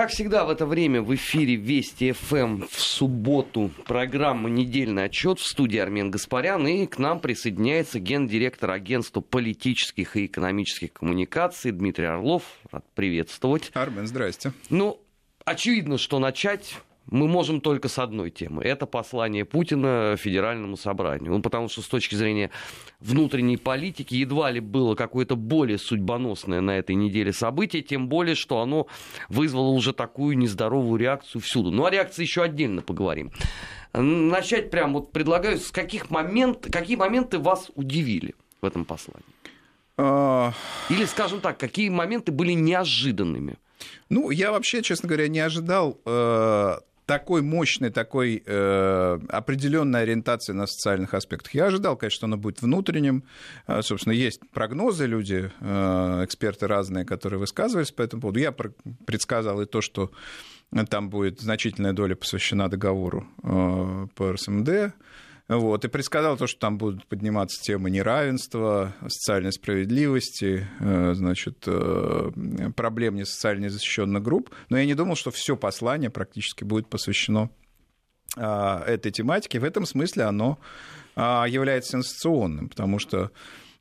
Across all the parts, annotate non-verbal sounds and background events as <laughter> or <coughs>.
Как всегда в это время в эфире Вести ФМ в субботу программа «Недельный отчет» в студии Армен Гаспарян. И к нам присоединяется гендиректор агентства политических и экономических коммуникаций Дмитрий Орлов. Рад приветствовать. Армен, здрасте. Ну, очевидно, что начать мы можем только с одной темы. Это послание Путина Федеральному собранию. Ну, потому что с точки зрения внутренней политики едва ли было какое-то более судьбоносное на этой неделе событие, тем более, что оно вызвало уже такую нездоровую реакцию всюду. Ну, о реакции еще отдельно поговорим. Начать прям вот предлагаю, с каких момент, какие моменты вас удивили в этом послании? А. Или, скажем так, какие моменты были неожиданными? Ну, я вообще, честно говоря, не ожидал э, такой мощной, такой э, определенной ориентации на социальных аспектах. Я ожидал, конечно, что оно будет внутренним. Э, собственно, есть прогнозы, люди, э, эксперты разные, которые высказывались по этому поводу. Я предсказал и то, что там будет значительная доля посвящена договору э, по РСМД. Вот, и предсказал то, что там будут подниматься темы неравенства, социальной справедливости, э, значит, э, проблем несоциально защищенных групп. Но я не думал, что все послание практически будет посвящено а, этой тематике. В этом смысле оно а, является сенсационным, потому что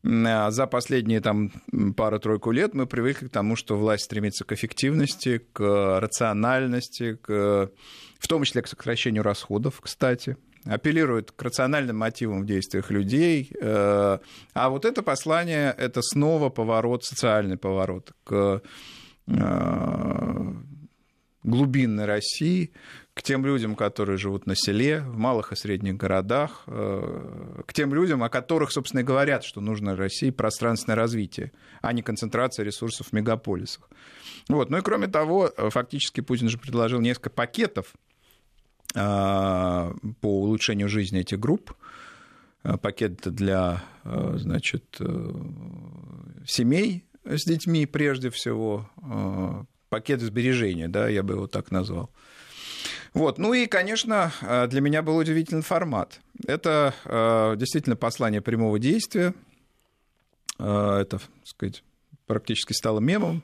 а, за последние там, пару-тройку лет мы привыкли к тому, что власть стремится к эффективности, к рациональности, к, в том числе к сокращению расходов, кстати апеллирует к рациональным мотивам в действиях людей. Э, а вот это послание, это снова поворот, социальный поворот к э, глубинной России, к тем людям, которые живут на селе, в малых и средних городах, э, к тем людям, о которых, собственно, и говорят, что нужно России пространственное развитие, а не концентрация ресурсов в мегаполисах. Вот. Ну и кроме того, фактически Путин же предложил несколько пакетов по улучшению жизни этих групп. А, пакет для а, значит, э, семей с детьми прежде всего, пакет сбережения, да, я бы его так назвал. Вот. Ну и, конечно, для меня был удивительный формат. Это действительно послание прямого действия. Это, так сказать, практически стало мемом,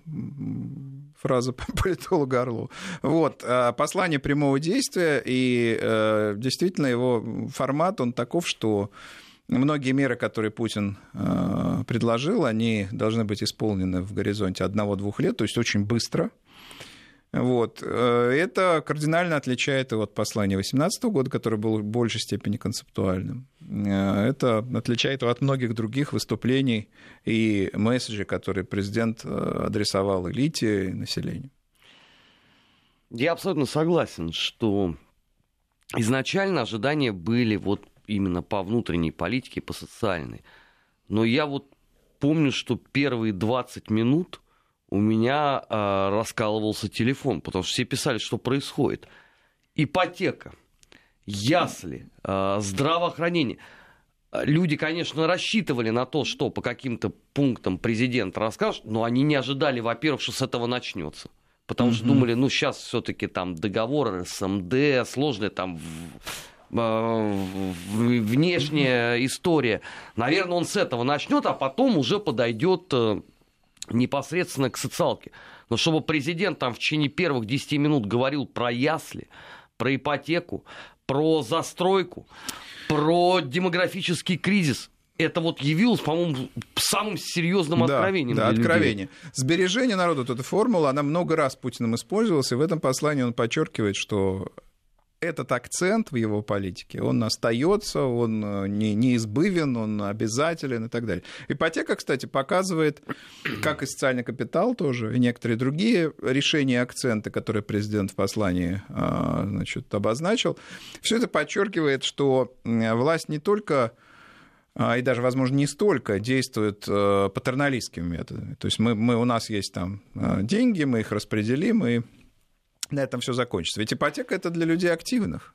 фраза <laughs> политолога Орлова. Вот, а, послание прямого действия, и э, действительно его формат, он таков, что многие меры, которые Путин э, предложил, они должны быть исполнены в горизонте одного-двух лет, то есть очень быстро – вот. Э, это кардинально отличает его от послания 2018 года, которое было в большей степени концептуальным. Э, это отличает его от многих других выступлений и месседжей, которые президент э, адресовал элите и населению. Я абсолютно согласен, что изначально ожидания были вот именно по внутренней политике, по социальной. Но я вот помню, что первые 20 минут у меня э, раскалывался телефон, потому что все писали, что происходит. Ипотека, ясли, э, здравоохранение. Люди, конечно, рассчитывали на то, что по каким-то пунктам президент расскажет, но они не ожидали, во-первых, что с этого начнется. Потому что думали, ну сейчас все-таки там договор СМД, сложная там внешняя история. Наверное, он с этого начнет, а потом уже подойдет э, непосредственно к социалке. Но чтобы президент там в течение первых 10 минут говорил про ясли, про ипотеку, про застройку, про демографический кризис, это вот явилось, по-моему, самым серьезным откровением. Да, да откровение. Людей. Сбережение народа, вот эта формула, она много раз Путиным использовалась, и в этом послании он подчеркивает, что этот акцент в его политике, он остается, он э, не, неизбывен, он обязателен и так далее. Ипотека, кстати, показывает, как и социальный капитал тоже, и некоторые другие решения и акценты, которые президент в послании а, значит, обозначил, все это подчеркивает, что власть не только а, и даже, возможно, не столько действует э, патерналистскими методами. То есть мы, мы, у нас есть там э, деньги, мы их распределим, и на этом все закончится. Ведь ипотека это для людей активных,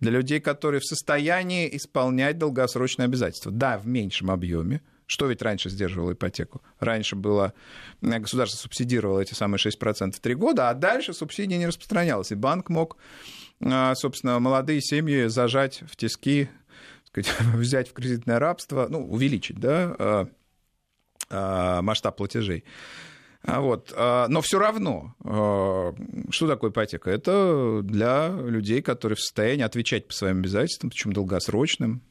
для людей, которые в состоянии исполнять долгосрочные обязательства. Да, в меньшем объеме. Что ведь раньше сдерживало ипотеку? Раньше было, э, государство субсидировало эти самые 6% в 3 года, а дальше субсидия не распространялась. И банк мог, э, собственно, молодые семьи зажать в тиски, сказать, <laughs> взять в кредитное рабство, ну, увеличить, да, э, масштаб платежей. А вот. Но все равно, что такое ипотека? Это для людей, которые в состоянии отвечать по своим обязательствам, причем долгосрочным.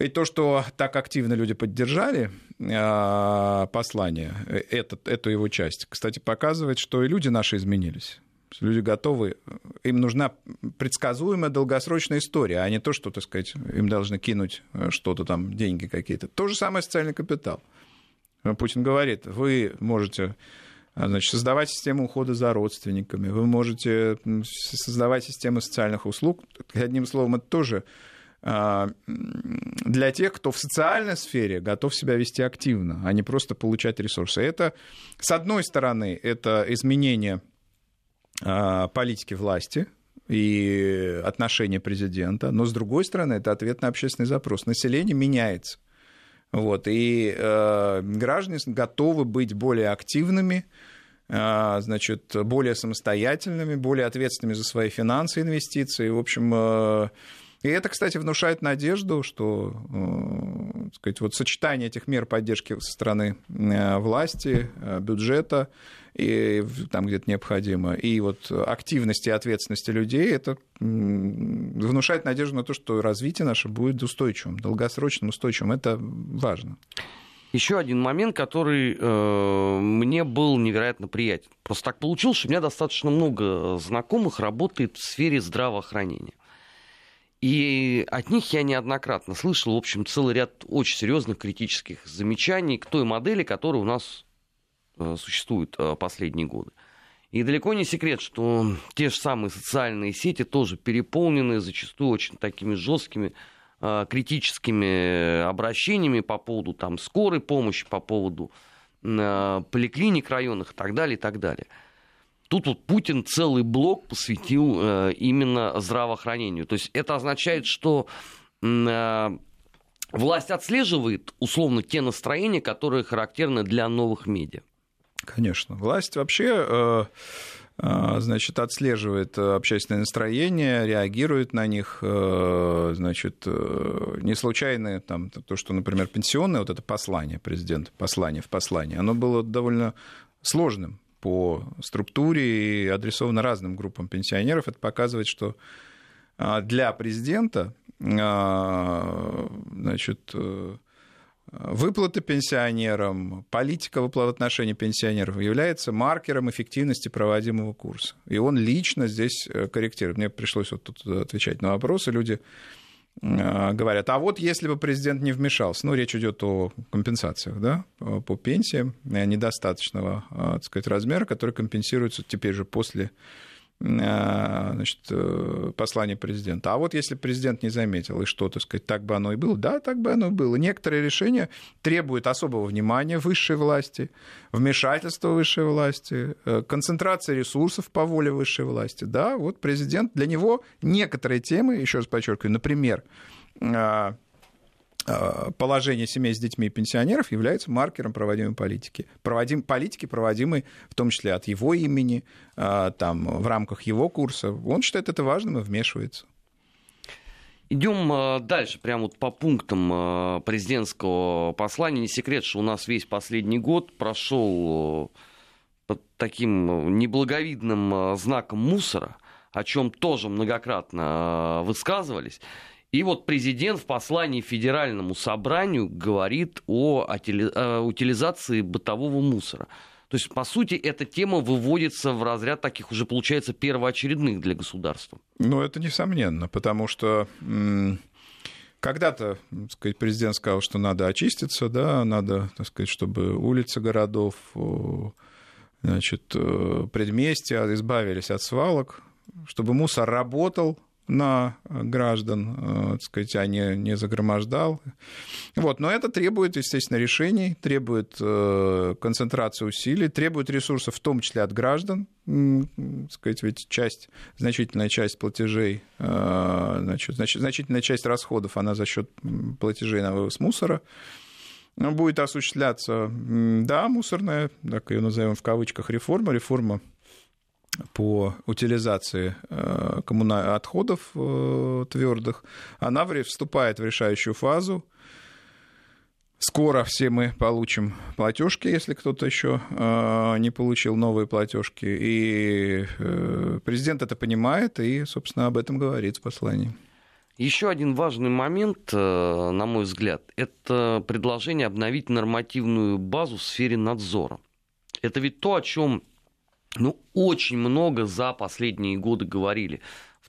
И то, что так активно люди поддержали послание, э, это, эту его часть, кстати, показывает, что и люди наши изменились. Люди готовы, им нужна предсказуемая долгосрочная история, а не то, что, так сказать, им должны кинуть э, что-то там, деньги какие-то. То же самое социальный капитал. Путин говорит, вы можете а, значит, создавать систему ухода за родственниками, вы можете создавать системы социальных услуг. Одним словом, это тоже а, для тех, кто в социальной сфере готов себя вести активно, а не просто получать ресурсы. Это, с одной стороны, это изменение а, политики власти, и отношения президента, но с другой стороны это ответ на общественный запрос. Население меняется. Вот, и э, граждане готовы быть более активными, э, значит, более самостоятельными, более ответственными за свои финансы, инвестиции. В общем, э, и это, кстати, внушает надежду, что э, сказать, вот сочетание этих мер поддержки со стороны э, власти, э, бюджета, и там где-то необходимо, и вот активности и ответственности людей, это внушает надежду на то, что развитие наше будет устойчивым, долгосрочным, устойчивым. Это важно. Еще один момент, который э, мне был невероятно приятен. Просто так получилось, что у меня достаточно много знакомых работает в сфере здравоохранения. И от них я неоднократно слышал, в общем, целый ряд очень серьезных критических замечаний к той модели, которая у нас Э, существует э, последние годы. И далеко не секрет, что те же самые социальные сети тоже переполнены зачастую очень такими жесткими э, критическими обращениями по поводу там, скорой помощи, по поводу поликлиник районных и так далее, и так далее. Тут вот Путин целый блок посвятил именно здравоохранению. То есть это означает, что власть отслеживает условно те настроения, которые характерны для новых медиа. Конечно. Власть вообще э, э, значит, отслеживает общественное настроение, реагирует на них, э, значит, не случайно там, то, что, например, пенсионное, вот это послание президента, послание в послании, оно было довольно сложным по структуре и адресовано разным группам пенсионеров. Это показывает, что для президента значит, Выплаты пенсионерам, политика в отношении пенсионеров является маркером эффективности проводимого курса. И он лично здесь э, корректирует. Мне пришлось вот тут отвечать на вопросы. Люди э, говорят, а вот если бы президент не вмешался, ну, речь идет о компенсациях, да, по пенсиям недостаточного, так сказать, размера, который компенсируется теперь же после значит, э, послание президента. А вот если президент не заметил, и что, так сказать, так бы оно и было? Да, так бы оно и было. Некоторые решения требуют особого внимания высшей власти, вмешательства высшей власти, э, концентрации ресурсов по воле высшей власти. Да, вот президент, для него некоторые темы, еще раз подчеркиваю, например, Э, положение семей с детьми и пенсионеров является маркером проводимой политики. Проводим, политики, проводимой в том числе от его имени, э, там, в рамках его курса. Он считает это важным и вмешивается. Идем э, дальше, прямо вот по пунктам президентского послания. Не секрет, что у нас весь последний год прошел под таким неблаговидным знаком мусора, о чем тоже многократно высказывались. И вот президент в послании Федеральному собранию говорит о утилизации бытового мусора. То есть, по сути, эта тема выводится в разряд таких уже, получается, первоочередных для государства. Ну, это несомненно, потому что когда-то сказать, президент сказал, что надо очиститься, да, надо, так сказать, чтобы улицы городов, значит, э, предместья избавились от свалок, чтобы мусор работал, на граждан, э, так сказать, а не, не загромождал. Вот. Но это требует, естественно, решений, требует э, концентрации усилий, требует ресурсов, в том числе от граждан. Сказать, ведь часть, значительная часть платежей, э, значит, значительная часть расходов, она за счет платежей на вывоз мусора будет осуществляться. Да, мусорная, так ее назовем в кавычках, реформа, реформа по утилизации э, коммунальных отходов э, твердых, она вступает в решающую фазу. Скоро все мы получим платежки, если кто-то еще э, не получил новые платежки. И президент это понимает и, собственно, об этом говорит в послании. Еще один важный момент, на мой взгляд, это предложение обновить нормативную базу в сфере надзора. Это ведь то, о чем ну, очень много за последние годы говорили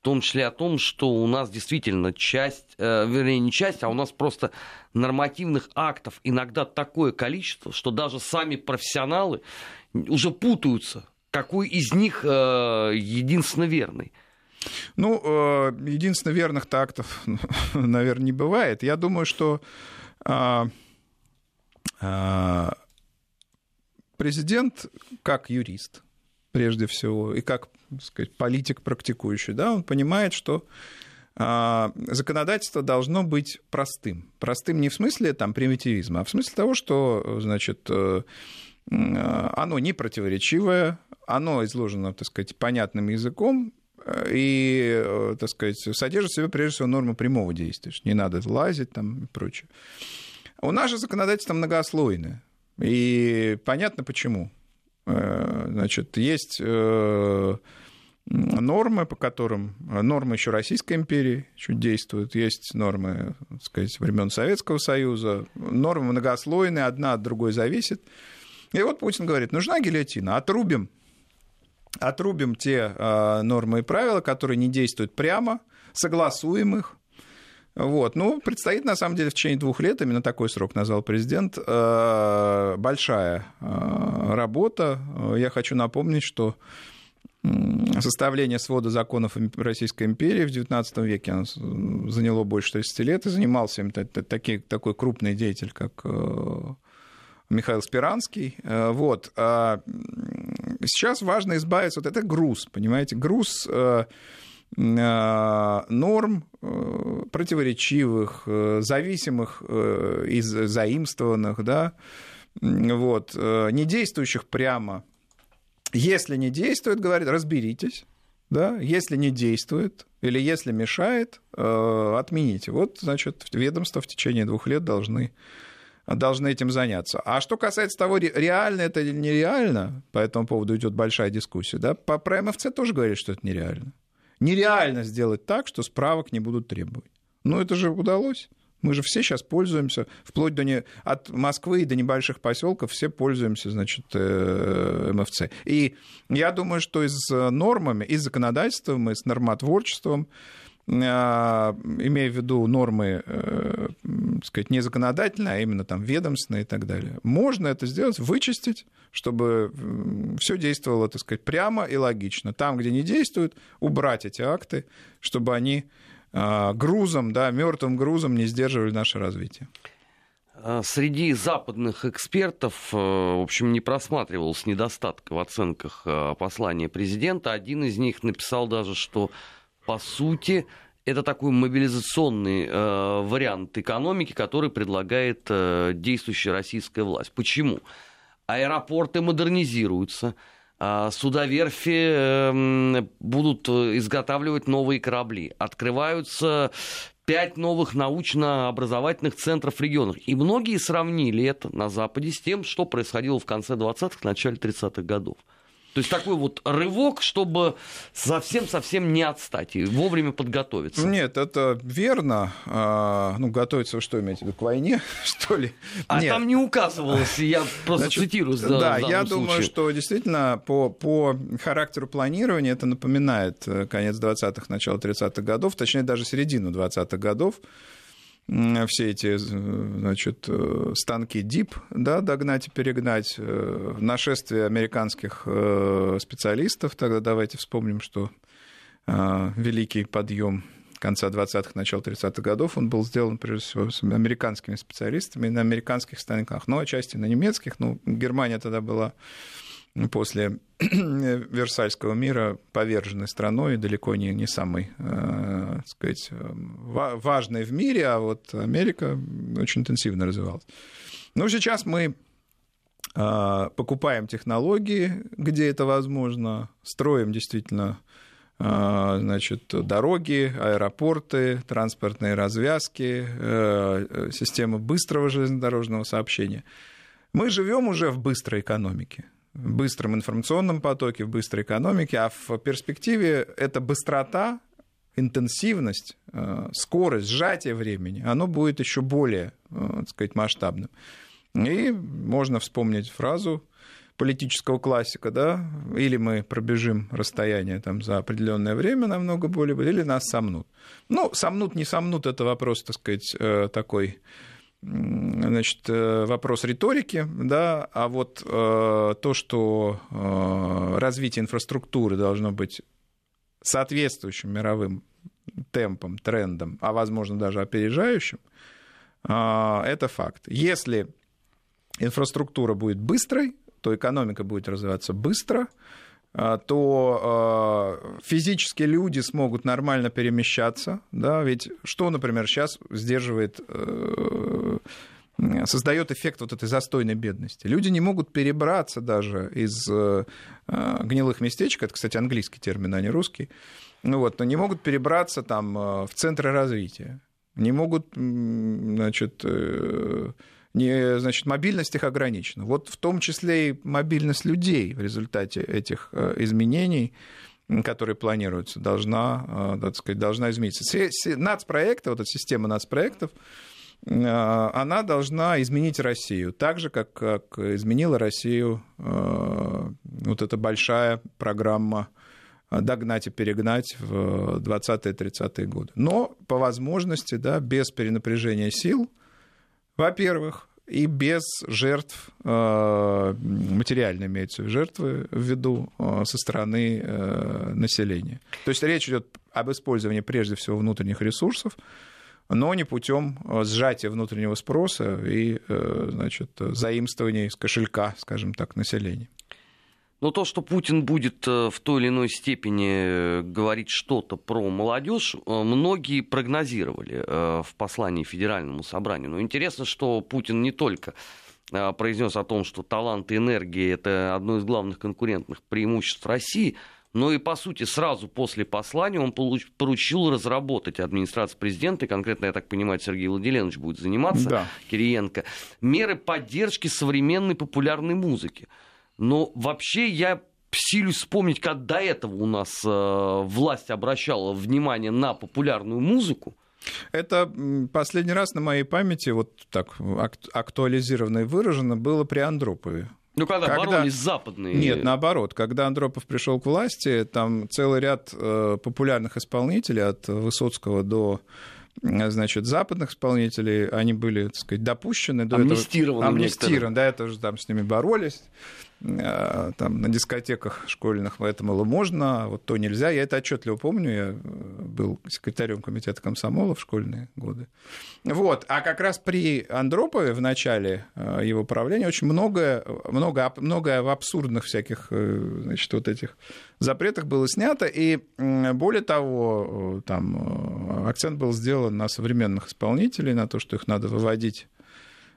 том числе о том, что у нас действительно часть, э, вернее, не часть, а у нас просто нормативных актов иногда такое количество, что даже сами профессионалы уже путаются, какой из них э, единственно верный. Ну, э, единственно верных актов, <laughs> наверное, не бывает. Я думаю, что э, э, президент, как юрист, прежде всего, и как сказать, политик практикующий, да, он понимает, что а, законодательство должно быть простым. Простым не в смысле там, примитивизма, а в смысле того, что значит, э, оно не противоречивое, оно изложено, так сказать, понятным языком, э, и, э, так сказать, содержит в себе, прежде всего, норму прямого действия, не надо лазить там и прочее. У нас же законодательство многослойное, и понятно почему. Значит, есть нормы, по которым нормы еще Российской империи чуть действуют, есть нормы, так сказать, времен Советского Союза, нормы многослойные, одна от другой зависит. И вот Путин говорит, нужна гильотина, отрубим, отрубим те э, нормы и правила, которые не действуют прямо, согласуем их, вот. Ну, предстоит, на самом деле, в течение двух лет, именно такой срок назвал президент, э, большая э, работа. Я хочу напомнить, что составление свода законов Российской империи в XIX веке оно заняло больше 30 лет, и занимался им такой, такой крупный деятель, как э, Михаил Спиранский. Вот. А сейчас важно избавиться, вот это груз, понимаете, груз норм противоречивых, зависимых из заимствованных, да, вот, не действующих прямо если не действует, говорит, разберитесь. Да? Если не действует или если мешает, э, отмените. Вот, значит, ведомства в течение двух лет должны должны этим заняться. А что касается того, реально это или нереально, по этому поводу идет большая дискуссия, да, по ПМФЦ тоже говорит, что это нереально. Нереально сделать так, что справок не будут требовать. Ну, это же удалось. Мы же все сейчас пользуемся, вплоть до не, от Москвы до небольших поселков, все пользуемся, значит, э, МФЦ. И я думаю, что и с нормами, и с законодательством, и с нормотворчеством, имея в виду нормы, э, сказать, не законодательные, а именно там ведомственные и так далее. Можно это сделать, вычистить, чтобы все действовало, так сказать, прямо и логично. Там, где не действует, убрать эти акты, чтобы они а, грузом, да, мертвым грузом не сдерживали наше развитие. Среди западных экспертов, э, в общем, не просматривалось недостатка в оценках э, послания президента. Один из них написал даже, что, по сути, это такой мобилизационный э, вариант экономики, который предлагает э, действующая российская власть. Почему? Аэропорты модернизируются, а, судоверфи эм, будут э, изготавливать новые корабли. Открываются пять новых научно-образовательных центров в регионах. И многие сравнили это на Западе с тем, что происходило в конце 20-х, начале 30-х годов. То есть такой вот рывок, чтобы совсем-совсем не отстать и вовремя подготовиться. Нет, это верно. А, ну, готовиться, что имеете в виду, к войне, <laughs> что ли? А Нет. там не указывалось, я просто Значит, цитирую. За, да, я думаю, случае. что действительно по, по характеру планирования это напоминает э, конец 20-х, начало 30-х годов, точнее даже середину 20-х годов все эти значит, э, станки ДИП да, догнать и перегнать, э, нашествие американских э, специалистов. Тогда давайте вспомним, что великий подъем конца 20-х, начала 30-х годов, он был сделан, прежде всего, с американскими специалистами на американских станках, но отчасти на немецких. Ну, Германия тогда была после <clears throat> Версальского мира поверженной страной, далеко не, не самой, э, сказать, важной в мире, а вот Америка очень интенсивно развивалась. Но сейчас мы э, покупаем технологии, где это возможно, строим действительно значит, дороги, аэропорты, транспортные развязки, системы быстрого железнодорожного сообщения. Мы живем уже в быстрой экономике быстром информационном потоке, в быстрой экономике, а в перспективе эта быстрота, интенсивность, э, скорость, сжатие времени, оно будет еще более, э, так сказать, масштабным. И можно вспомнить фразу политического классика, да, или мы пробежим расстояние там за определенное время намного более, или нас сомнут. Ну, сомнут, не сомнут, это вопрос, так сказать, э, такой значит, э, вопрос риторики, да, а вот э, то, что э, развитие инфраструктуры должно быть соответствующим мировым темпом, трендом, а возможно даже опережающим, э, это факт. Если инфраструктура будет быстрой, то экономика будет развиваться быстро, а, то а, физически люди смогут нормально перемещаться, да, ведь что, например, сейчас сдерживает э, создает эффект вот этой застойной бедности. Люди не могут перебраться даже из э, гнилых местечек, это, кстати, английский термин, а не русский, ну вот, но не могут перебраться там э, в центры развития, не могут, значит, не, значит, мобильность их ограничена. Вот в том числе и мобильность людей в результате этих э, изменений, которые планируются, должна, э, так сказать, должна измениться. Нацпроекты, вот эта система нацпроектов, э, она должна изменить Россию, так же, как, как изменила Россию вот эта большая программа догнать и перегнать в 20-30-е годы. Но по возможности, да, без перенапряжения сил – во-первых, и без жертв, э, материально имеются жертвы в виду э, со стороны э, населения. То есть речь идет об использовании прежде всего внутренних ресурсов, но не путем сжатия внутреннего спроса и значит, заимствования из кошелька, скажем так, населения. Но то, что Путин будет э, в той или иной степени э, говорить что-то про молодежь, э, многие прогнозировали в послании Федеральному собранию. Но интересно, что Путин не только произнес о том, что талант и энергия это одно из главных конкурентных преимуществ России, но и, по сути, сразу после послания он поручил разработать администрации президента, и конкретно, я так понимаю, Сергей Владимирович будет заниматься, да. Кириенко, меры поддержки современной популярной музыки. Но вообще я силюсь вспомнить, как до этого у нас э, власть обращала внимание на популярную музыку. Это последний раз на моей памяти, вот так актуализированно и выражено, было при Андропове. Ну, когда, когда боролись западные. Нет, наоборот. Когда Андропов пришел к власти, там целый ряд э, популярных исполнителей, от Высоцкого до значит, западных исполнителей, они были, так сказать, допущены до амнистированы этого. Амнистированы. Да, это же там с ними боролись. Э, там на дискотеках школьных это было можно, а вот то нельзя. Я это отчетливо помню, я э, был секретарем комитета комсомола в школьные годы. Вот. А как раз при Андропове в начале э, его правления очень многое, много, много в абсурдных всяких значит, вот этих запретах было снято, и более того, там акцент был сделан на современных исполнителей, на то, что их надо выводить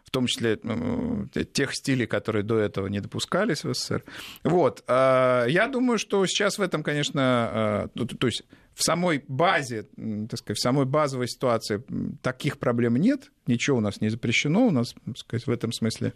в том числе ну, тех стилей, которые до этого не допускались в СССР. Вот. А, я думаю, что сейчас в этом, конечно, а, то есть в самой базе, так сказать, в самой базовой ситуации таких проблем нет, ничего у нас не запрещено, у нас, так сказать, в этом смысле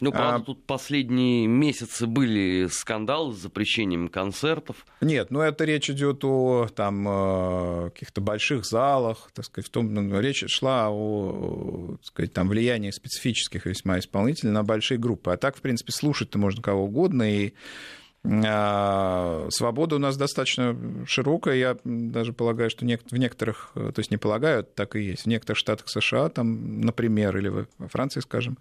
ну, правда, а... тут последние месяцы были скандалы с запрещением концертов. Нет, ну это речь идет о там, э, каких-то больших залах, так сказать, в том, ну, речь шла о так сказать, там, влиянии специфических весьма исполнителей на большие группы. А так, в принципе, слушать-то можно кого угодно, и а, Свобода у нас достаточно широкая. Я даже полагаю, что в некоторых, то есть не полагаю, так и есть, в некоторых штатах США, там, например, или во Франции, скажем,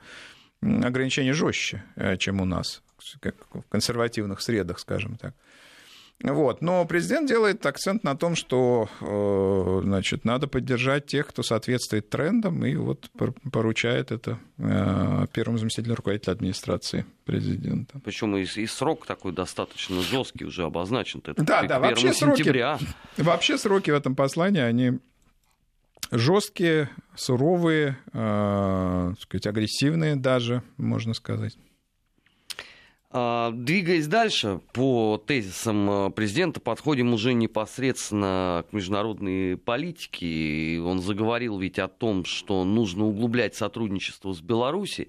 ограничения жестче, э, чем у нас, как в консервативных средах, скажем так. Вот. Но президент делает акцент на том, что э, значит, надо поддержать тех, кто соответствует трендам, и вот поручает это э, первому заместителю руководителя администрации президента. Причем и, и срок такой достаточно жесткий уже обозначен. Это да, да, вообще сроки, вообще сроки в этом послании, они жесткие, суровые, э, сказать, агрессивные даже, можно сказать. А, двигаясь дальше, по тезисам э, президента, подходим уже непосредственно к международной политике. Он заговорил ведь о том, что нужно углублять сотрудничество с Беларусью.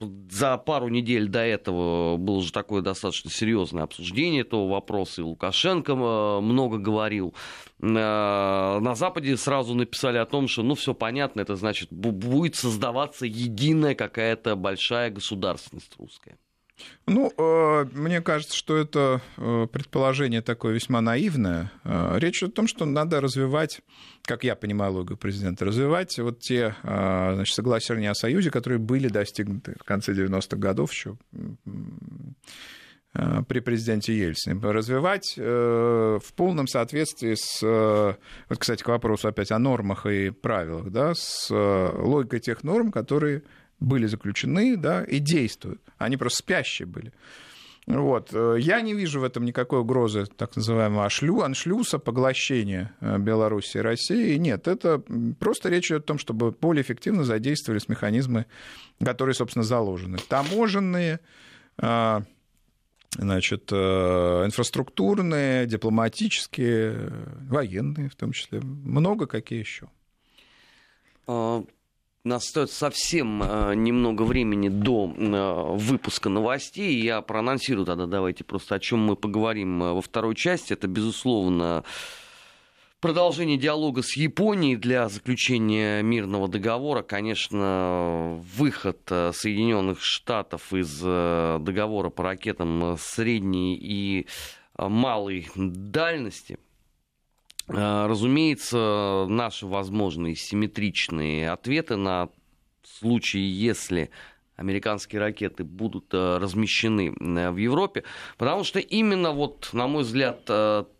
За пару недель до этого было уже такое достаточно серьезное обсуждение этого вопроса, и Лукашенко э, много говорил. Э, на Западе сразу написали о том, что, ну, все понятно, это значит, будет создаваться единая какая-то большая государственность русская. Ну, э, мне кажется, что это э, предположение такое весьма наивное. Э, речь о том, что надо развивать, как я понимаю логику президента, развивать вот те значит, соглашения о союзе, которые были достигнуты в конце 90-х годов еще при президенте Ельцине. Развивать в полном соответствии с, вот, кстати, к вопросу опять о нормах и правилах, да, с логикой тех норм, которые были заключены да, и действуют. Они просто спящие были. Вот. Э, я не вижу в этом никакой угрозы так называемого ашлю, аншлюса, поглощения э, Беларуси и России. Нет, это просто речь идет о том, чтобы более эффективно задействовались механизмы, которые, собственно, заложены. Таможенные, э, значит, инфраструктурные, дипломатические, военные в том числе. Много какие еще. Нас остается совсем э, немного времени до э, выпуска новостей. Я проанонсирую тогда, давайте просто о чем мы поговорим э, во второй части. Это, безусловно, продолжение диалога с Японией для заключения мирного договора. Конечно, выход Соединенных Штатов из договора по ракетам средней и малой дальности – Э, разумеется, наши возможные симметричные ответы на случай, если американские ракеты будут э, размещены э, в Европе, потому что именно вот, на мой взгляд,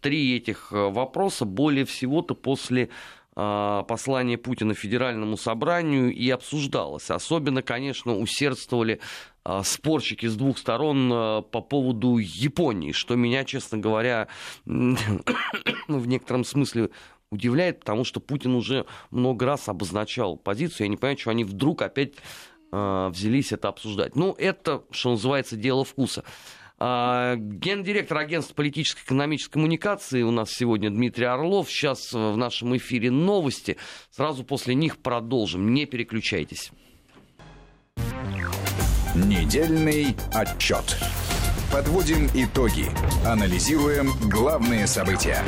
три этих вопроса более всего-то после послания Путина Федеральному собранию и обсуждалось. Особенно, конечно, усердствовали а, спорщики с двух сторон а, по поводу Японии, что меня, честно говоря, <coughs> в некотором смысле удивляет, потому что Путин уже много раз обозначал позицию. Я не понимаю, что они вдруг опять э, взялись это обсуждать. Ну, это, что называется, дело вкуса. Э, гендиректор агентства политической и экономической коммуникации у нас сегодня Дмитрий Орлов. Сейчас в нашем эфире новости. Сразу после них продолжим. Не переключайтесь. Недельный отчет. Подводим итоги. Анализируем главные события.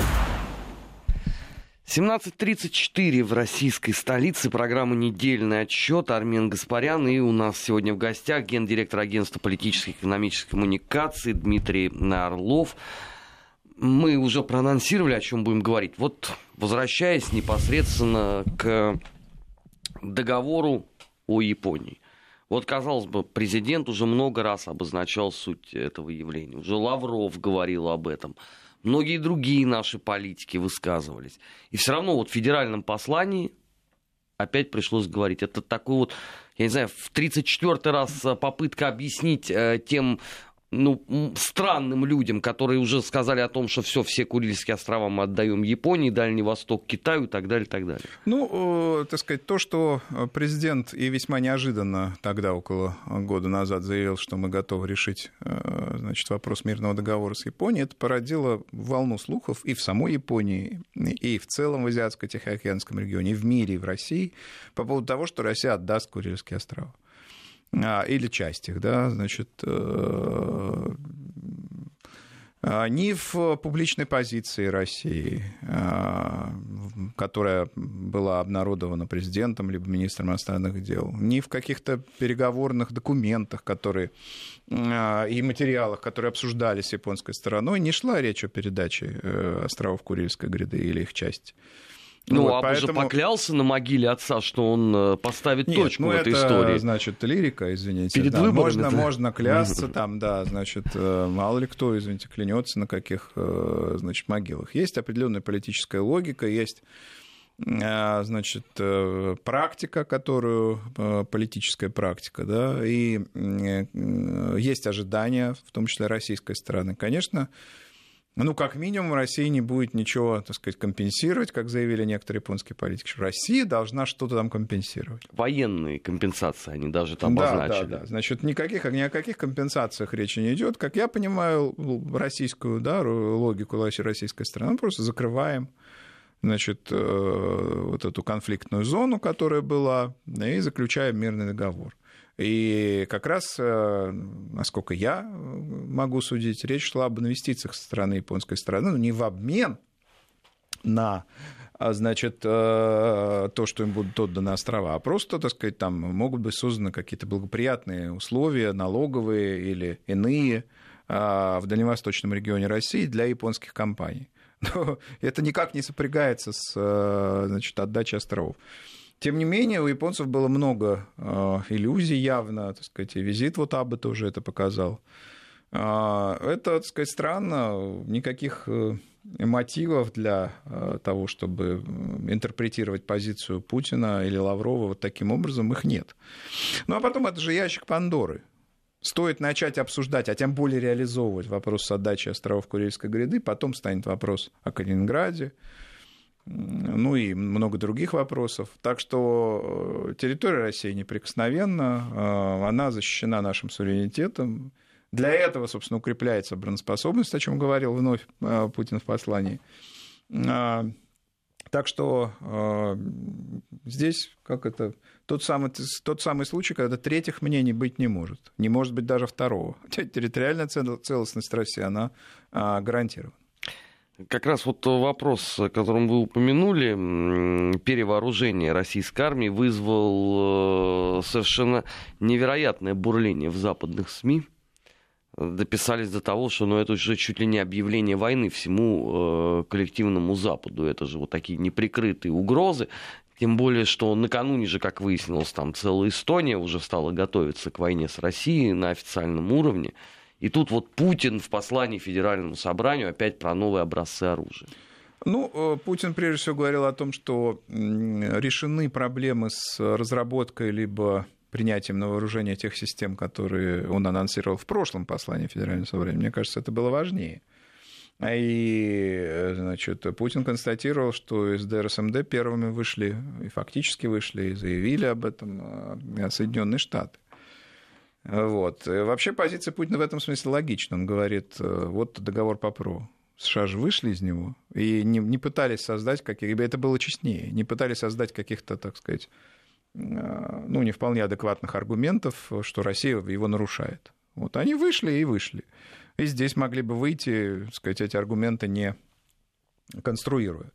17.34 в российской столице. Программа «Недельный отчет». Армен Гаспарян. И у нас сегодня в гостях гендиректор агентства политической и экономической коммуникации Дмитрий Орлов. Мы уже проанонсировали, о чем будем говорить. Вот возвращаясь непосредственно к договору о Японии. Вот, казалось бы, президент уже много раз обозначал суть этого явления. Уже Лавров говорил об этом. Многие другие наши политики высказывались. И все равно вот в федеральном послании опять пришлось говорить. Это такой вот, я не знаю, в 34-й раз попытка объяснить э, тем ну, странным людям, которые уже сказали о том, что все, все Курильские острова мы отдаем Японии, Дальний Восток, Китаю и так далее, и так далее. Ну, э, так сказать, то, что президент и весьма неожиданно тогда, около года назад, заявил, что мы готовы решить э, значит, вопрос мирного договора с Японией, это породило волну слухов и в самой Японии, и в целом в Азиатско-Тихоокеанском регионе, и в мире, и в России по поводу того, что Россия отдаст Курильские острова. А, или часть их, да, значит, э, а, ни в публичной позиции России, а, которая была обнародована президентом либо министром иностранных дел, ни в каких-то переговорных документах, которые и материалах, которые обсуждались с японской стороной, не шла речь о передаче э, островов Курильской гряды или их части. Ну, вот, а поэтому... же поклялся на могиле отца, что он э, поставит Нет, точку ну, в этой это, истории. значит, лирика, извините. Перед да, можно, можно <laughs> клясться там, да, значит, э, мало ли кто, извините, клянется на каких, э, значит, могилах. Есть определенная политическая логика, есть значит, практика, которую, политическая практика, да, и есть ожидания, в том числе российской стороны. Конечно, Ну, как минимум, Россия не будет ничего, так сказать, компенсировать, как заявили некоторые японские политики. Россия должна что-то там компенсировать. Военные компенсации они даже там обозначили. Да, да, да. Значит, никаких, ни о каких компенсациях речи не идет. Как я понимаю российскую да, логику российской страны, мы просто закрываем значит, э, вот эту конфликтную зону, которая была, и заключаем мирный договор. И как раз, э, насколько я могу судить, речь шла об инвестициях со стороны японской стороны, но не в обмен на а, значит, э, то, что им будут отданы острова, а просто, так сказать, там могут быть созданы какие-то благоприятные условия, налоговые или иные а, в дальневосточном регионе России для японских компаний. <laughs> Но это никак не сопрягается с э, значит, отдачей островов. Тем не менее, у японцев было много э, иллюзий явно, так сказать, и визит вот Абы тоже это показал. Э, это, так сказать, странно, никаких э, мотивов для э, того, чтобы интерпретировать позицию Путина или Лаврова вот таким образом, их нет. Ну а потом это же ящик Пандоры. Стоит начать обсуждать, а тем более реализовывать вопрос с отдачей островов Курильской гряды, потом станет вопрос о Калининграде, ну и много других вопросов. Так что э, территория России неприкосновенна, э, она защищена нашим суверенитетом. Для этого, собственно, укрепляется обороноспособность, о чем говорил вновь э, Путин в послании. Так что здесь как это тот самый, тот самый случай, когда третьих мнений быть не может. Не может быть даже второго. <laughs> Территориальная целостность России, она гарантирована. Как раз вот вопрос, которым вы упомянули, перевооружение российской армии вызвал э, совершенно невероятное бурление в западных СМИ. Дописались до того, что ну, это уже чуть ли не объявление войны всему э, коллективному Западу. Это же вот такие неприкрытые угрозы. Тем более, что накануне же, как выяснилось, там целая Эстония уже стала готовиться к войне с Россией на официальном уровне. И тут вот Путин в послании Федеральному собранию опять про новые образцы оружия. Ну, э, Путин прежде всего говорил о том, что решены проблемы с разработкой либо принятием на вооружение тех систем, которые он анонсировал в прошлом послании Федерального собрания. Мне кажется, это было важнее. И, значит, Путин констатировал, что из ДРСМД первыми вышли, и фактически вышли, и заявили об этом э, Соединенные Штаты. Вот. Вообще позиция Путина в этом смысле логична. Он говорит, э, вот договор по ПРО. США же вышли из него и не, не пытались создать каких это было честнее, не пытались создать каких-то, так сказать, э, ну, не вполне адекватных аргументов, что Россия его нарушает. Вот они вышли и вышли. И здесь могли бы выйти, так сказать, эти аргументы не конструируя.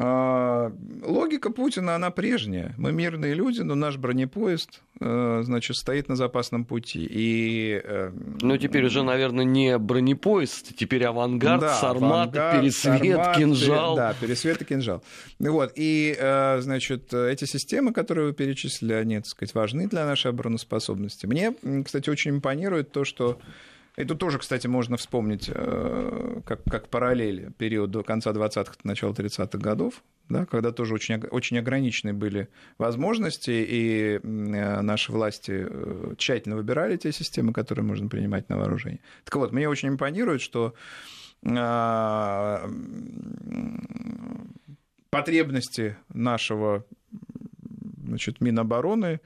А, логика Путина, она прежняя. Мы мирные люди, но наш бронепоезд, э, значит, стоит на запасном пути. И... Э, ну, теперь уже, наверное, не бронепоезд, теперь авангард, да, сармат, авангард, пересвет, сармат, кинжал. Да, пересвет и кинжал. Вот. И, э, значит, эти системы, которые вы перечислили, они, так сказать, важны для нашей обороноспособности. Мне, кстати, очень импонирует то, что тут тоже, кстати, можно вспомнить э, как, как параллели период до конца 20-х, начала 30-х годов, да, когда тоже очень, очень ограничены были возможности, и э, наши власти э, тщательно выбирали те системы, которые можно принимать на вооружение. Так вот, мне очень импонирует, что потребности нашего значит, Минобороны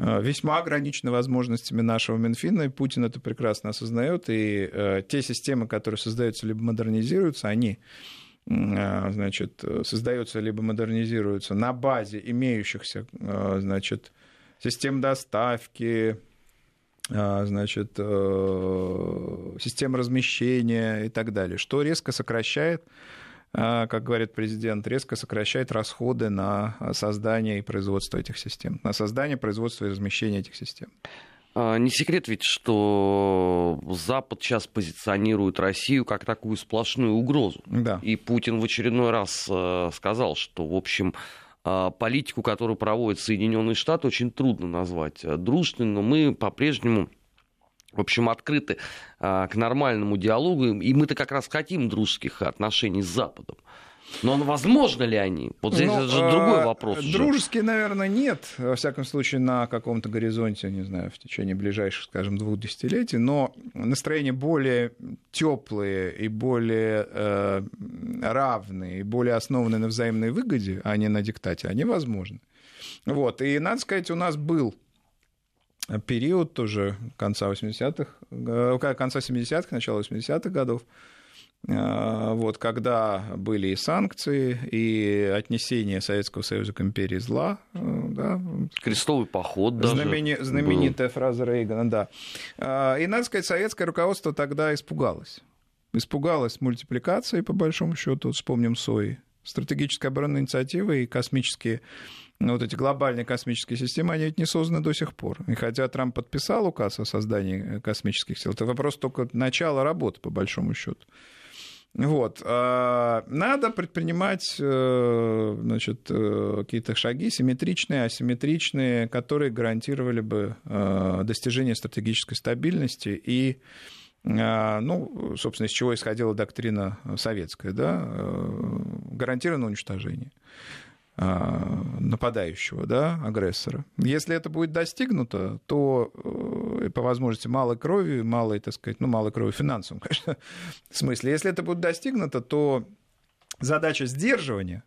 весьма ограничены возможностями нашего Минфина, и Путин это прекрасно осознает, и э, те системы, которые создаются либо модернизируются, они э, значит, создаются либо модернизируются на базе имеющихся значит, систем доставки, значит, систем размещения и так далее, что резко сокращает как говорит президент, резко сокращает расходы на создание и производство этих систем, на создание, производство и размещение этих систем. А, не секрет ведь, что Запад сейчас позиционирует Россию как такую сплошную угрозу. Да. И Путин в очередной раз сказал, что, в общем, а, политику, которую проводят Соединенные Штаты, очень трудно назвать дружной, но мы по-прежнему в общем, открыты а, к нормальному диалогу, и мы-то как раз хотим дружеских отношений с Западом. Но возможно ли они? Вот здесь Ну, же э, другой вопрос. уже. Дружеские, наверное, нет. Во всяком случае, на каком-то горизонте, не знаю, в течение ближайших, скажем, двух десятилетий. Но настроения более теплые и более э, равные, и более основанные на взаимной выгоде, а не на диктате, они возможны. Вот. И, надо сказать, у нас был период тоже конца 80-х, э, конца 70-х, начала 80-х годов, э, вот, когда были и санкции, и отнесение Советского Союза к империи зла, э, да, Крестовый поход даже Знамени- был. знаменитая фраза Рейгана, да. И, надо сказать, советское руководство тогда испугалось. Испугалось мультипликации, по большому счету, вспомним СОИ. Стратегическая оборонная инициатива и космические, ну, вот эти глобальные космические системы, они ведь не созданы до сих пор. И хотя Трамп подписал указ о создании э, космических сил, это вопрос только начала работы, по большому счету. Вот. а, Надо предпринимать э, значит, э, какие-то шаги симметричные, асимметричные, которые гарантировали бы достижение стратегической стабильности и ну, собственно, из чего исходила доктрина советская, да, э, гарантированное уничтожение а, нападающего, да, агрессора. Если это будет достигнуто, то э, по возможности малой крови, малой, так сказать, ну, малой крови финансовым, <laughs> конечно, в смысле. Если это будет достигнуто, то задача сдерживания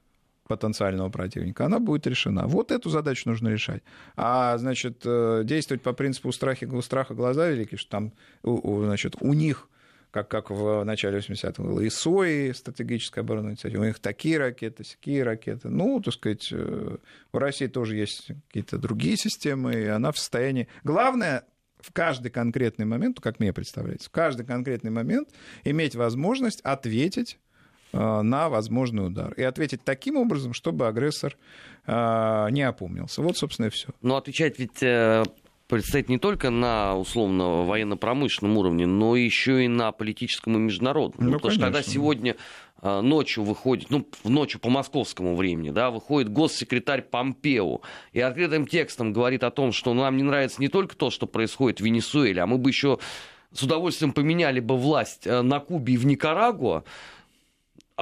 потенциального противника, она будет решена. Вот эту задачу нужно решать. А, значит, э, действовать по принципу страха, страха глаза великие, что там, у- у, значит, у них как, как в начале 80-х было, и СОИ, стратегическая оборонная инициатива, у них такие ракеты, такие ракеты. Ну, так сказать, э, в России тоже есть какие-то другие системы, и она в состоянии... Главное, в каждый конкретный момент, как мне представляется, в каждый конкретный момент иметь возможность ответить на возможный удар. И ответить таким образом, чтобы агрессор э, не опомнился. Вот, собственно, и все. Но отвечать ведь э, предстоит не только на условно военно-промышленном уровне, но еще и на политическом и международном. Ну, потому что когда конечно. сегодня э, ночью выходит, ну, в ночью по московскому времени, да, выходит госсекретарь Помпео и открытым текстом говорит о том, что нам не нравится не только то, что происходит в Венесуэле, а мы бы еще с удовольствием поменяли бы власть э, на Кубе и в Никарагуа,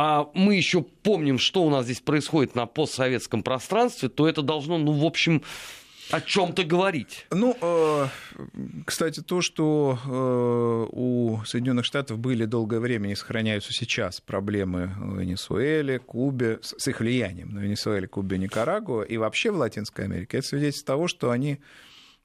а мы еще помним, что у нас здесь происходит на постсоветском пространстве, то это должно, ну, в общем, о чем-то говорить. Ну, э, кстати, то, что э, у Соединенных Штатов были долгое время и сохраняются сейчас проблемы в Венесуэле, Кубе, с их влиянием на Венесуэле, Кубе, Никарагуа и вообще в Латинской Америке, это свидетельство того, что они,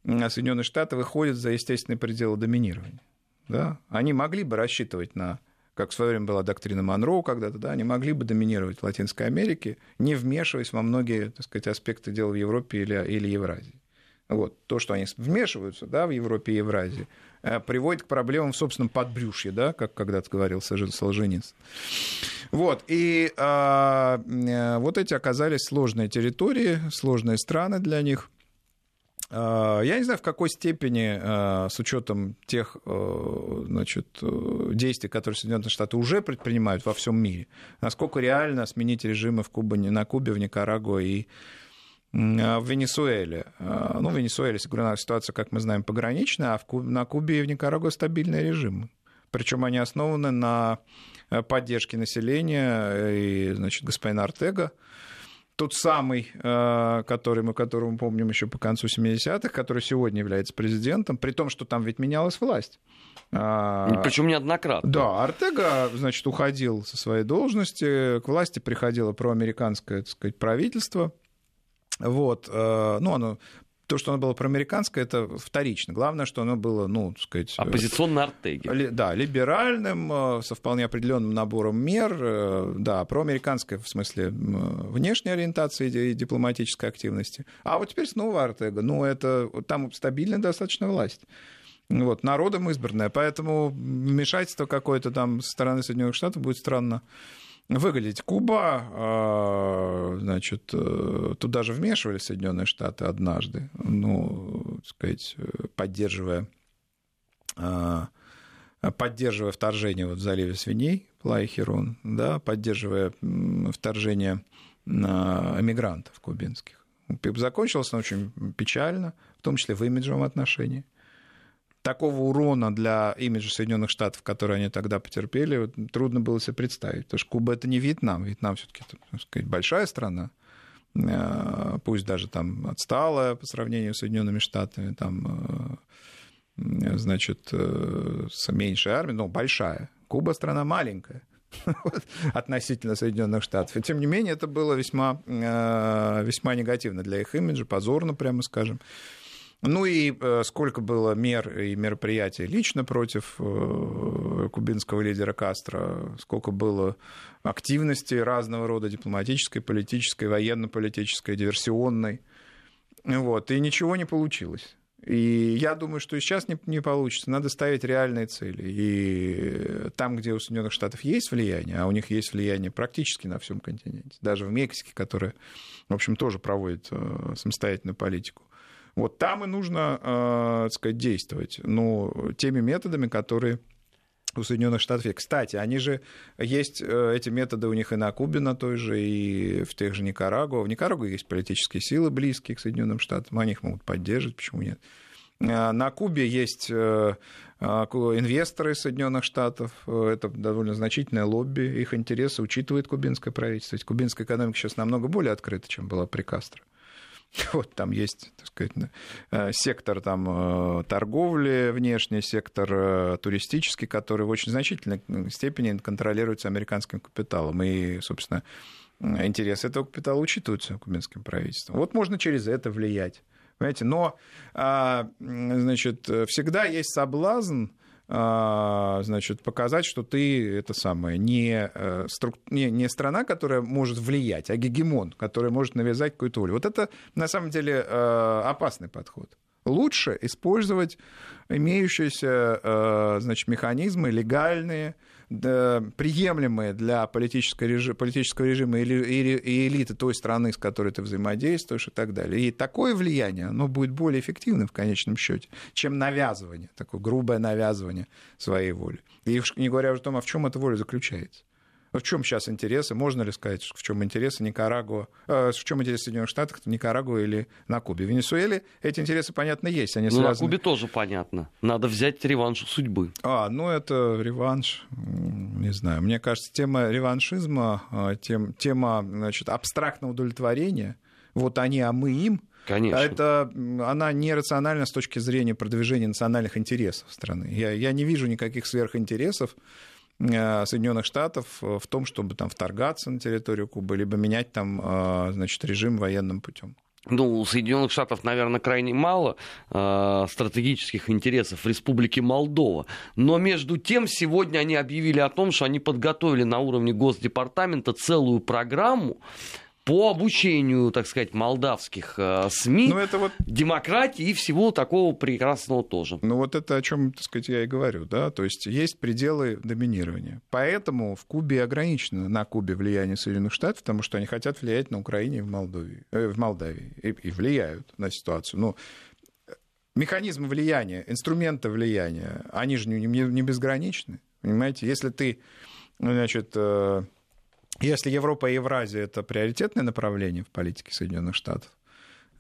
Соединенные Штаты, выходят за естественные пределы доминирования. Да? Они могли бы рассчитывать на как в свое время была доктрина Монроу когда-то, да, они могли бы доминировать в Латинской Америке, не вмешиваясь во многие, так сказать, аспекты дел в Европе или, или Евразии. Вот. То, что они вмешиваются да, в Европе и Евразии, э, приводит к проблемам в собственном подбрюшье, да, как когда-то говорил Солженицын. Вот. И а, э, вот эти оказались сложные территории, сложные страны для них. А, Я не знаю, в какой степени, а, с учетом тех э, значит, э, действий, которые Соединенные Штаты уже предпринимают во всем мире, насколько реально сменить режимы в Кубе, на Кубе, в Никарагуа и в Венесуэле. Ну, в Венесуэле ситуация, как мы знаем, пограничная, а в Ку- на Кубе и в Никарагуа стабильные режимы. Причем они основаны на э, поддержке населения и, значит, господина Артега, тот самый, э, который мы, которого мы помним еще по концу 70-х, который сегодня является президентом, при том, что там ведь менялась власть. А, Причем неоднократно. Да, Артега, значит, уходил со своей должности, к власти приходило проамериканское, так сказать, правительство. Вот, э, ну, оно то, что оно было проамериканское, это вторично. Главное, что оно было, ну, так сказать... э, Оппозиционные артеги. ли- Да, либеральным, э, со вполне определенным набором мер, э, да, проамериканской, в смысле, внешней ориентации и дипломатической активности. А вот теперь снова Артега. Ну, это там стабильная достаточно власть. Вот, народом избранная, поэтому вмешательство какое-то там со стороны Соединенных Штатов будет странно выглядеть. Куба, э, значит, э, туда же вмешивались Соединенные Штаты однажды, ну, так сказать, поддерживая э, поддерживая вторжение вот в заливе свиней, Плая Херон, да, поддерживая вторжение а, эмигрантов кубинских. Закончилось оно очень печально, в том числе в имиджевом отношении. Такого урона для имиджа Соединенных Штатов, который они тогда потерпели, трудно было себе представить. Потому что Куба это не Вьетнам. Вьетнам все-таки большая страна, э, пусть даже там отсталая по сравнению с Соединенными Штатами, там, э, значит, э, с меньшей армией, но большая. Куба страна маленькая <laughs> относительно Соединенных Штатов. И тем не менее, это было весьма, весьма негативно для их имиджа, позорно, прямо скажем. Ну и э, сколько было мер и мероприятий лично против э, кубинского лидера Кастро, сколько было активности разного рода дипломатической, политической, военно-политической, диверсионной. Вот, и ничего не получилось. И я думаю, что и сейчас не, не получится. Надо ставить реальные цели. И там, где у Соединенных Штатов есть влияние, а у них есть влияние практически на всем континенте, даже в Мексике, которая, в общем, тоже проводит э, самостоятельную политику, вот там и нужно, э, так сказать, действовать. Ну, теми методами, которые у Соединенных Штатов. Кстати, они же есть э, эти методы у них и на Кубе, на той же, и в тех же Никарагуа. В Никарагуа есть политические силы, близкие к Соединенным Штатам, они их могут поддерживать, почему нет. Э, на Кубе есть инвесторы Соединенных Штатов, это довольно значительное лобби, их интересы учитывает кубинское правительство. Ведь кубинская экономика сейчас намного более открыта, чем была при Кастро. <laughs> Вот там есть, так сказать, э, сектор там, э, торговли внешний, сектор э, туристический, который в очень значительной степени контролируется американским капиталом. И, собственно, интересы этого капитала учитываются кубинским правительством. Вот можно через это влиять. Понимаете? Но, а, значит, всегда есть соблазн значит, показать, что ты это самое не, э, не, не страна, которая может влиять, а гегемон, который может навязать какую-то волю. Вот это на самом деле э, опасный подход. Лучше использовать имеющиеся э, значит, механизмы легальные, приемлемые для политического режима, политического режима и элиты той страны, с которой ты взаимодействуешь и так далее. И такое влияние, оно будет более эффективным в конечном счете, чем навязывание, такое грубое навязывание своей воли. И не говоря уже о том, а в чем эта воля заключается. В чем сейчас интересы? Можно ли сказать, в чем интересы Никарагуа, э, в чем интересы Соединенных Штатов, Никарагуа или на Кубе? В Венесуэле эти интересы, понятно, есть. Они ну, связаны... на Кубе тоже понятно. Надо взять реванш судьбы. А, ну это реванш, не знаю. Мне кажется, тема реваншизма, э, тем, тема значит, абстрактного удовлетворения, вот они, а мы им, Конечно. Это, она нерациональна с точки зрения продвижения национальных интересов страны. Я, я не вижу никаких сверхинтересов Соединенных Штатов э, в том, чтобы там вторгаться на территорию Кубы, либо менять там, э, значит, режим военным путем. Ну, у Соединенных Штатов, наверное, крайне мало э, стратегических интересов в Республике Молдова. Но между тем, сегодня они объявили о том, что они подготовили на уровне Госдепартамента целую программу по обучению, так сказать, молдавских э, СМИ, ну, это вот... демократии и всего такого прекрасного тоже. Ну вот это о чем, так сказать, я и говорю, да, то есть есть пределы доминирования. Поэтому в Кубе ограничено на Кубе влияние Соединенных Штатов, потому что они хотят влиять на Украине и в Молдове, э, в Молдавии и, и влияют на ситуацию. Но ну, механизмы влияния, инструменты влияния, они же не, не, не безграничны. Понимаете, если ты, значит, э, если Европа и Евразия это приоритетное направление в политике Соединенных Штатов,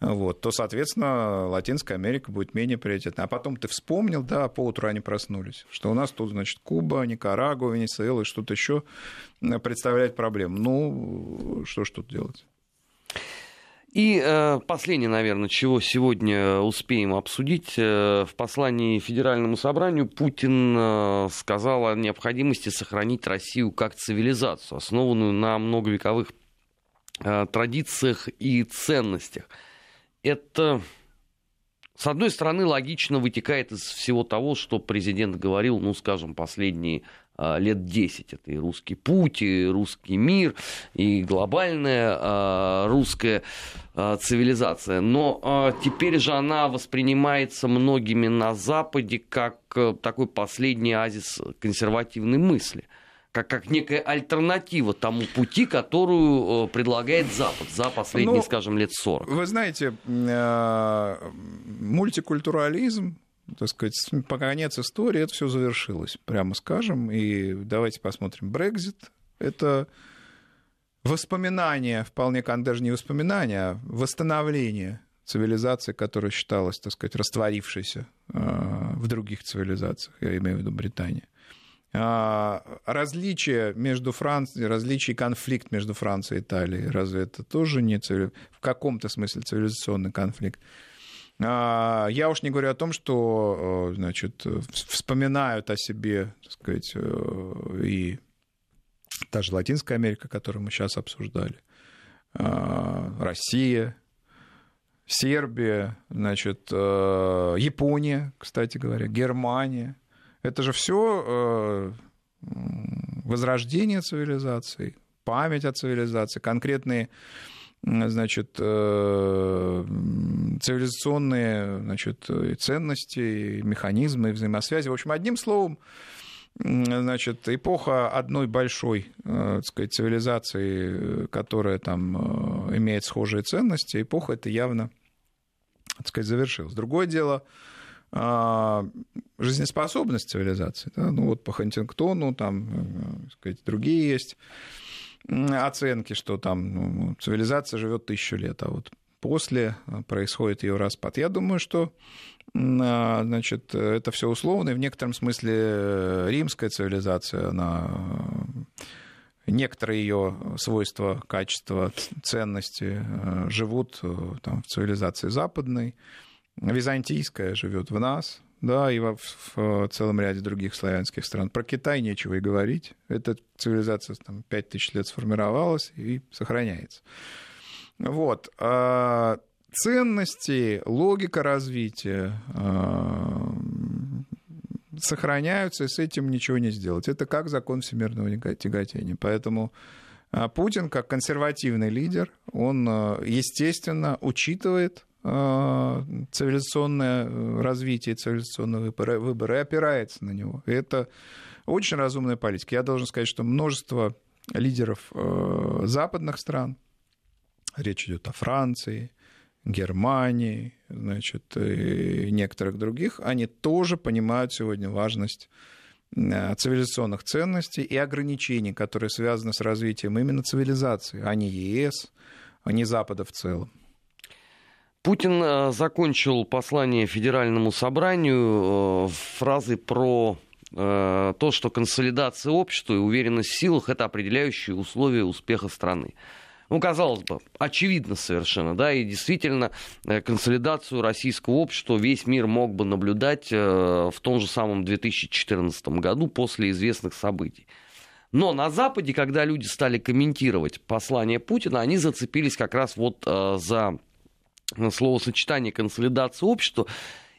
вот, то, соответственно, Латинская Америка будет менее приоритетной. А потом ты вспомнил, да, по утру они проснулись, что у нас тут, значит, Куба, Никарагуа, Венесуэла и что-то еще представляет проблему. Ну, что ж тут делать? И э, последнее, наверное, чего сегодня успеем обсудить. Э, в послании Федеральному собранию Путин э, сказал о необходимости сохранить Россию как цивилизацию, основанную на многовековых э, традициях и ценностях. Это, с одной стороны, логично вытекает из всего того, что президент говорил, ну, скажем, последние лет 10. Это и русский путь, и русский мир, и глобальная а, русская а, цивилизация. Но теперь же она воспринимается многими на Западе как такой последний азис консервативной мысли как, как некая альтернатива тому пути, которую предлагает Запад за последние, ну, скажем, лет 40. Вы знаете, мультикультурализм, так сказать, по конец истории это все завершилось, прямо скажем. И давайте посмотрим. Брекзит — это воспоминания, вполне даже не воспоминания, а восстановление цивилизации, которая считалась, так сказать, растворившейся в других цивилизациях, я имею в виду Британию. Различие между Францией, различие конфликт между Францией и Италией, разве это тоже не цивили... в каком-то смысле цивилизационный конфликт? Я уж не говорю о том, что значит, вспоминают о себе так сказать, и та же Латинская Америка, которую мы сейчас обсуждали, Россия, Сербия, значит, Япония, кстати говоря, Германия. Это же все возрождение цивилизации, память о цивилизации, конкретные значит, цивилизационные значит, ценности, механизмы взаимосвязи. В общем, одним словом, значит, эпоха одной большой так сказать, цивилизации, которая там имеет схожие ценности, эпоха это явно так сказать, завершилась. Другое дело, жизнеспособность цивилизации. Да? Ну вот по Хантингтону, там, так сказать, другие есть оценки, что там ну, цивилизация живет тысячу лет, а вот после происходит ее распад. Я думаю, что а, значит, это все условно, и в некотором смысле э, римская цивилизация, она некоторые ее свойства, качества, ценности э, живут э, там, в цивилизации западной, византийская живет в нас, да, и в, в целом ряде других славянских стран. Про Китай нечего и говорить. Эта цивилизация там, 5000 лет сформировалась и сохраняется. Вот. А ценности, логика развития а, сохраняются, и с этим ничего не сделать. Это как закон всемирного тяготения. Поэтому а, Путин, как консервативный лидер, он, естественно, учитывает Э, цивилизационное э, развитие, цивилизационные выборы, выборы и опирается на него. Это очень разумная политика. Я должен сказать, что множество лидеров э, западных стран, речь идет о Франции, Германии, значит, и некоторых других, они тоже понимают сегодня важность цивилизационных ценностей и ограничений, которые связаны с развитием именно цивилизации, а не ЕС, а не Запада в целом. Путин э, закончил послание Федеральному собранию э, фразой про э, то, что консолидация общества и уверенность в силах – это определяющие условия успеха страны. Ну, казалось бы, очевидно совершенно, да, и действительно консолидацию российского общества весь мир мог бы наблюдать в том же самом 2014 году после известных событий. Но на Западе, когда люди стали комментировать послание Путина, они зацепились как раз вот за словосочетание консолидация общества,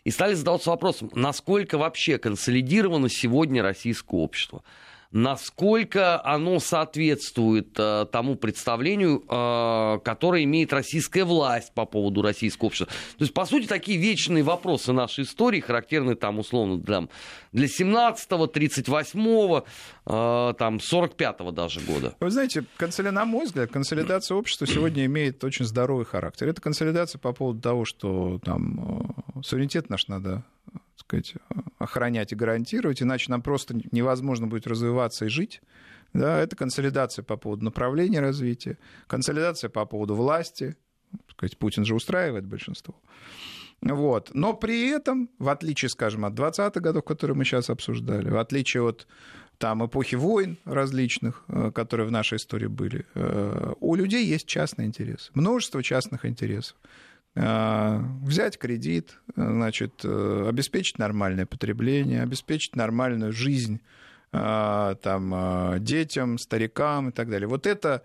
и стали задаваться вопросом, насколько вообще консолидировано сегодня российское общество насколько оно соответствует э, тому представлению, э, которое имеет российская власть по поводу российского общества. То есть, по сути, такие вечные вопросы нашей истории, характерны там, условно, для, для 17-го, 38-го, э, там, 45-го даже года. Вы знаете, консоли... на мой взгляд, консолидация общества сегодня имеет очень здоровый характер. Это консолидация по поводу того, что там э, суверенитет наш надо сказать, охранять и гарантировать, иначе нам просто невозможно будет развиваться и жить. Да, это консолидация по поводу направления развития, консолидация по поводу власти. Сказать, Путин же устраивает большинство. Вот. Но при этом, в отличие, скажем, от 20-х годов, которые мы сейчас обсуждали, в отличие от там, эпохи войн различных, э, которые в нашей истории были, э, у людей есть частный интерес, множество частных интересов. Э, взять кредит, значит, э, обеспечить нормальное потребление, обеспечить нормальную жизнь э, там, детям, старикам и так далее. Вот это,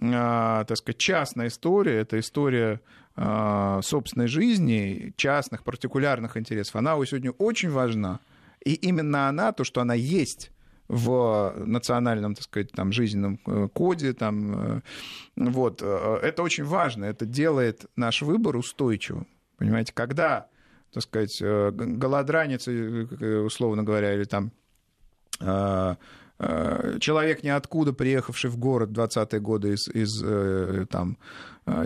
так сказать, частная история, это история собственной жизни, частных, партикулярных интересов, она сегодня очень важна. И именно она, то, что она есть в национальном, так сказать, там, жизненном э, коде. Там, э, вот. Э, это очень важно. Это делает наш выбор устойчивым. Понимаете, когда, так сказать, голодранец, условно говоря, или там человек ниоткуда, приехавший в город в 20-е годы из, из там,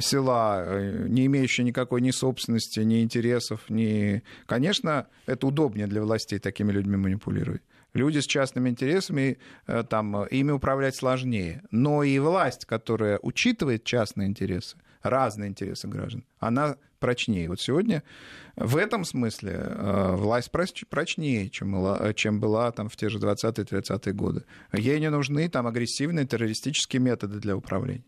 села, не имеющий никакой ни собственности, ни интересов, ни... Конечно, это удобнее для властей такими людьми манипулировать. Люди с частными интересами, э, там, ими управлять сложнее. Но и власть, которая учитывает частные интересы, разные интересы граждан, она прочнее. Вот сегодня в этом смысле э, власть прочнее, чем была, чем была там, в те же 20-30-е годы. Ей не нужны там агрессивные террористические методы для управления.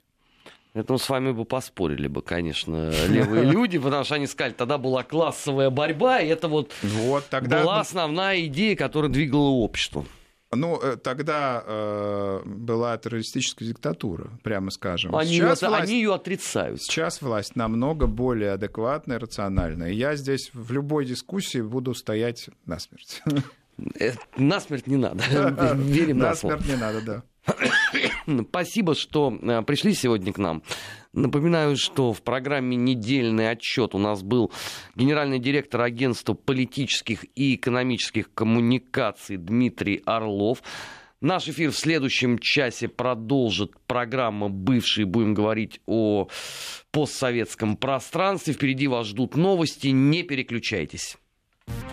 Это мы с вами бы поспорили бы, конечно, <laughs> левые люди, потому что они сказали, тогда была классовая борьба, и это вот, вот тогда... была основная идея, которая двигала общество. Ну, э, тогда э, была террористическая диктатура, прямо скажем. Они, сейчас ее, власть, они ее отрицают. Сейчас власть намного более адекватная, рациональная. Я здесь в любой дискуссии буду стоять насмерть. Э, насмерть не надо. <laughs> Верим на слово. Насмерть не надо, да. <coughs> Спасибо, что э, пришли сегодня к нам. Напоминаю, что в программе «Недельный отчет» у нас был генеральный директор агентства политических и экономических коммуникаций Дмитрий Орлов. Наш эфир в следующем часе продолжит программа «Бывшие». Будем говорить о постсоветском пространстве. Впереди вас ждут новости. Не переключайтесь.